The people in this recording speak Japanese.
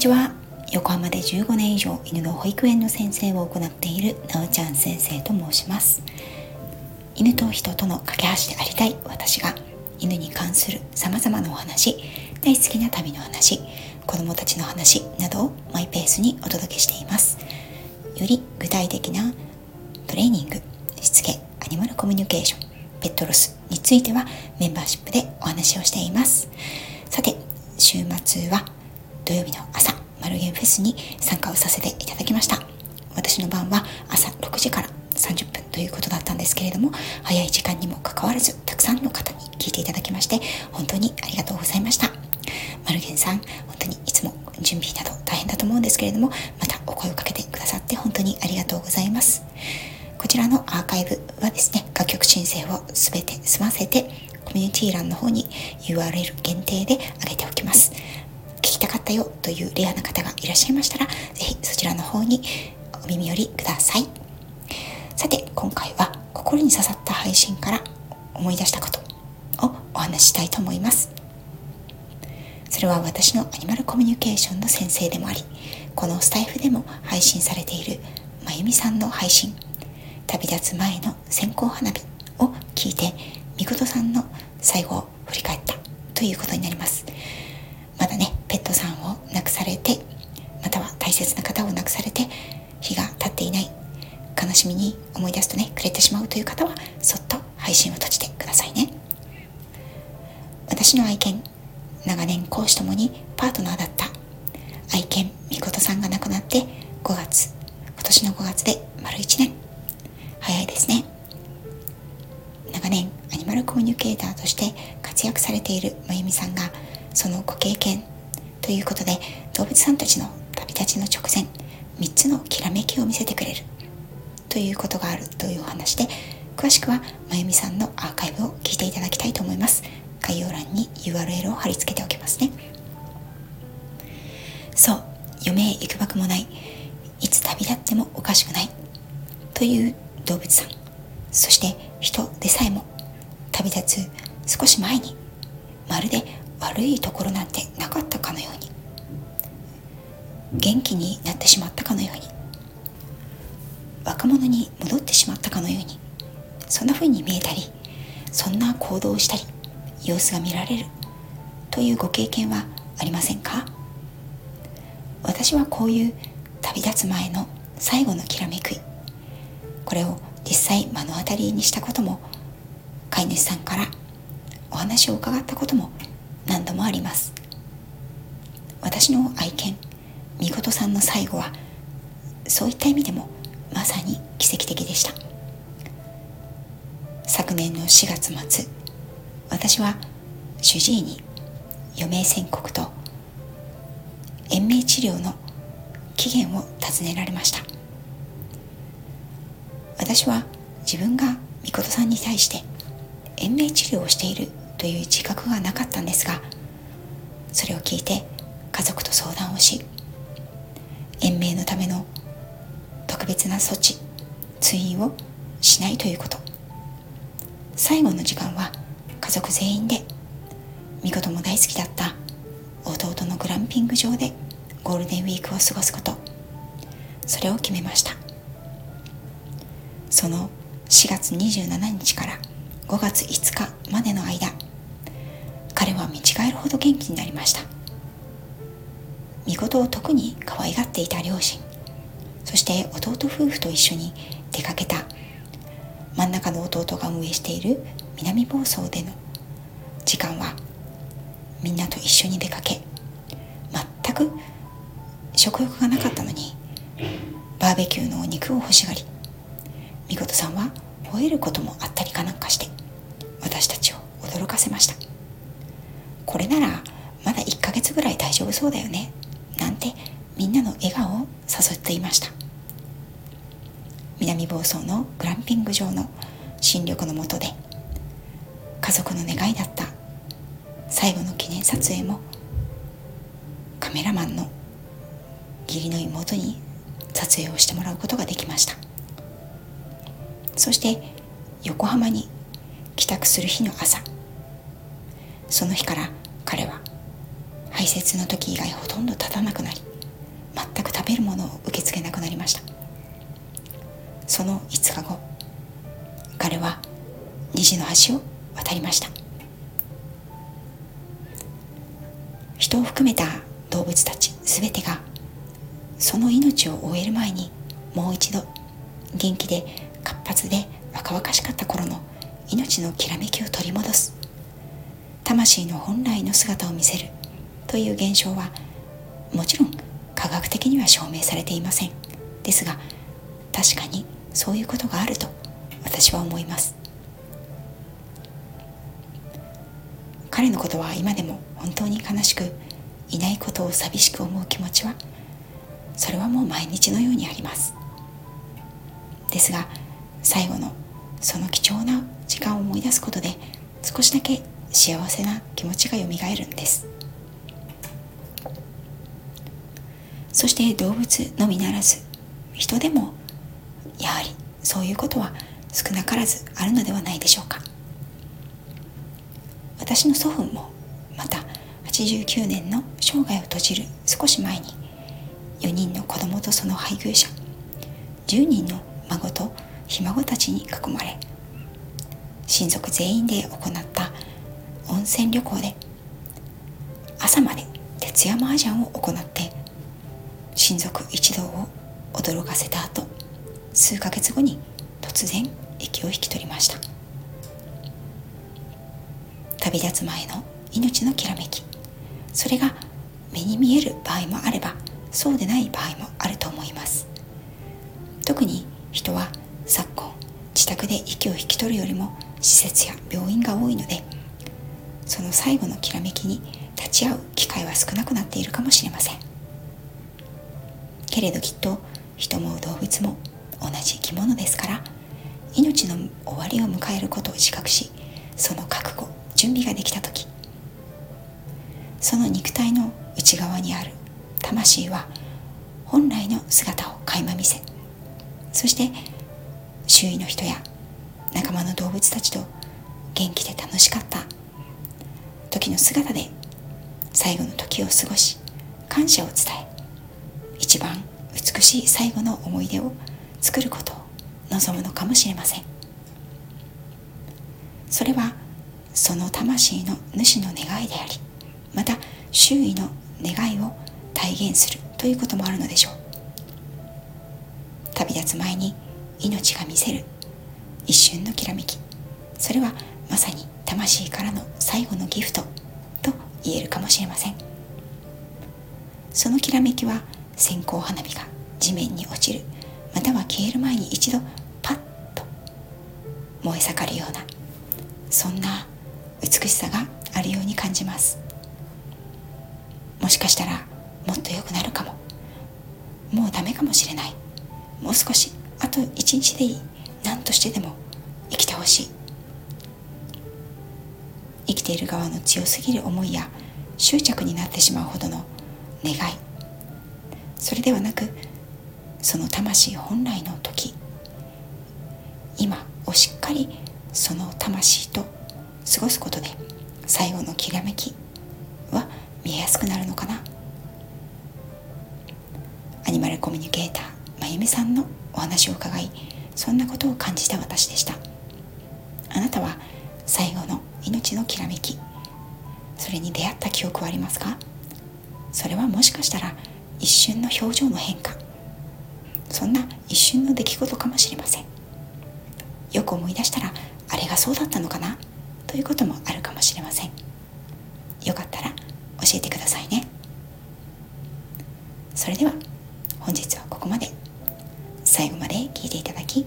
ちは。横浜で15年以上犬の保育園の先生を行っているなおちゃん先生と申します。犬と人との架け橋でありたい私が犬に関する様々なお話大好きな旅の話子供たちの話などをマイペースにお届けしています。より具体的なトレーニングしつけアニマルコミュニケーションペットロスについてはメンバーシップでお話をしています。さて週末は土曜日のェスに参加をさせていただきました。私の番は朝6時から30分ということだったんですけれども早い時間にもかかわらずたくさんの方に聞いていただきまして本当にありがとうございました。マルゲンさん本当にいつも準備など大変だと思うんですけれどもまたお声をかけてくださって本当にありがとうございます。こちらのアーカイブはですね楽曲申請を全て済ませてコミュニティ欄の方に URL 限定で上げておきます。きたかったよというレアな方がいらっしゃいましたら是非そちらの方にお耳寄りください。さて今回は心に刺さった配信から思い出したことをお話ししたいと思います。それは私のアニマルコミュニケーションの先生でもありこのスタイフでも配信されているまゆみさんの配信。旅立つ前の線香花火を聞いてみことさんの最後を振り返ったということになります。という方はそっと配信を閉じてくださいね。私の愛犬長年講師ともにパートナーだった愛犬みことさんが亡くなって5月今年の5月で丸1年。早いですね。長年アニマルコミュニケーターとして活躍されているまゆみさんがそのご経験ということで動物さんたちの旅立ちの直前3つのきらめきを見せてくれる。ということがあるというお話で詳しくはまゆみさんのアーカイブを聞いていただきたいと思います。概要欄に URL を貼り付けておきますね。そう余命いくばくもない。いつ旅立ってもおかしくない。という動物さん。そして人でさえも。旅立つ少し前に。まるで悪いところなんてなかったかのように。元気になってしまったかのように。若者に戻ってしまったかのようにそんな風に見えたりそんな行動をしたり様子が見られるというご経験はありませんか？私はこういう旅立つ前の最後のきらめくいこれを実際目の当たりにしたことも飼い主さんからお話を伺ったことも何度もあります。私の愛犬みことさんの最後はそういった意味でもまさに奇跡的でした。昨年の4月末私は主治医に余命宣告と延命治療の期限を尋ねられました。私は自分がみことさんに対して延命治療をしているという自覚がなかったんですがそれを聞いて家族と相談措置通院をしないということ。最後の時間は家族全員でみことも大好きだった弟のグランピング場でゴールデンウィークを過ごすこと。それを決めました。その4月27日から5月5日までの間彼は見違えるほど元気になりました。見事を特に可愛がっていた両親。そして弟夫婦と一緒に出かけた。真ん中の弟が運営している南房総での時間はみんなと一緒に出かけ全く食欲がなかったのにバーベキューのお肉を欲しがりみことさんは吠えることもあったりかなんかして私たちを驚かせました。これならまだ1ヶ月ぐらい大丈夫そうだよねなんてみんなの笑顔を誘っていました南房総のグランピング場の新緑の下で家族の願いだった最後の記念撮影もカメラマンの義理の妹に撮影をしてもらうことができました。そして横浜に帰宅する日の朝その日から彼は排泄の時以外ほとんど立たなくなり全く食べるものを受け付けなくなりました。その5日後彼は虹の橋を渡りました。人を含めた動物たち全てがその命を終える前にもう一度元気で活発で若々しかった頃の命のきらめきを取り戻す。魂の本来の姿を見せるという現象はもちろん科学的には証明されていません。ですが確かにそういうことがあると私は思います。彼のことは今でも本当に悲しくいないことを寂しく思う気持ちはそれはもう毎日のようにあります。ですが最後のその貴重な時間を思い出すことで少しだけ幸せな気持ちがよみがえるんです。そして動物のみならず人でもやはりそういうことは少なからずあるのではないでしょうか。私の祖父もまた89年の生涯を閉じる少し前に4人の子供とその配偶者10人の孫とひ孫たちに囲まれ親族全員で行った温泉旅行で朝まで徹夜麻雀を行って親族一同を驚かせた後数ヶ月後に突然息を引き取りました。旅立つ前の命のきらめき。それが目に見える場合もあればそうでない場合もあると思います。特に人は昨今自宅で息を引き取るよりも施設や病院が多いのでその最後のきらめきに立ち会う機会は少なくなっているかもしれません。けれどきっと人も動物も同じ生き物ですから命の終わりを迎えることを自覚しその覚悟準備ができた時その肉体の内側にある魂は本来の姿を垣間見せそして周囲の人や仲間の動物たちと元気で楽しかった時の姿で最後の時を過ごし感謝を伝え一番美しい最後の思い出を作ることを望むのかもしれません。それはその魂の主の願いでありまた周囲の願いを体現するということもあるのでしょう。旅立つ前に命が見せる一瞬のきらめきそれはまさに魂からの最後のギフトと言えるかもしれません。そのきらめきは線香花火が地面に落ちるまたは消える前に一度パッと燃え盛るようなそんな美しさがあるように感じます。もしかしたらもっと良くなるかも。もうダメかもしれない。もう少しあと一日でいい。何としてでも生きてほしい。生きている側の強すぎる思いや執着になってしまうほどの願い。それではなくその魂本来の時今をしっかりその魂と過ごすことで最後のきらめきは見えやすくなるのかな。アニマルコミュニケーターまゆみさんのお話を伺いそんなことを感じた私でした。あなたは最後の命のきらめきそれに出会った記憶はありますか？それはもしかしたら一瞬の表情の変化そんな一瞬の出来事かもしれません。よく思い出したらあれがそうだったのかな？ということもあるかもしれません。よかったら教えてくださいね。それでは本日はここまで。最後まで聞いていただき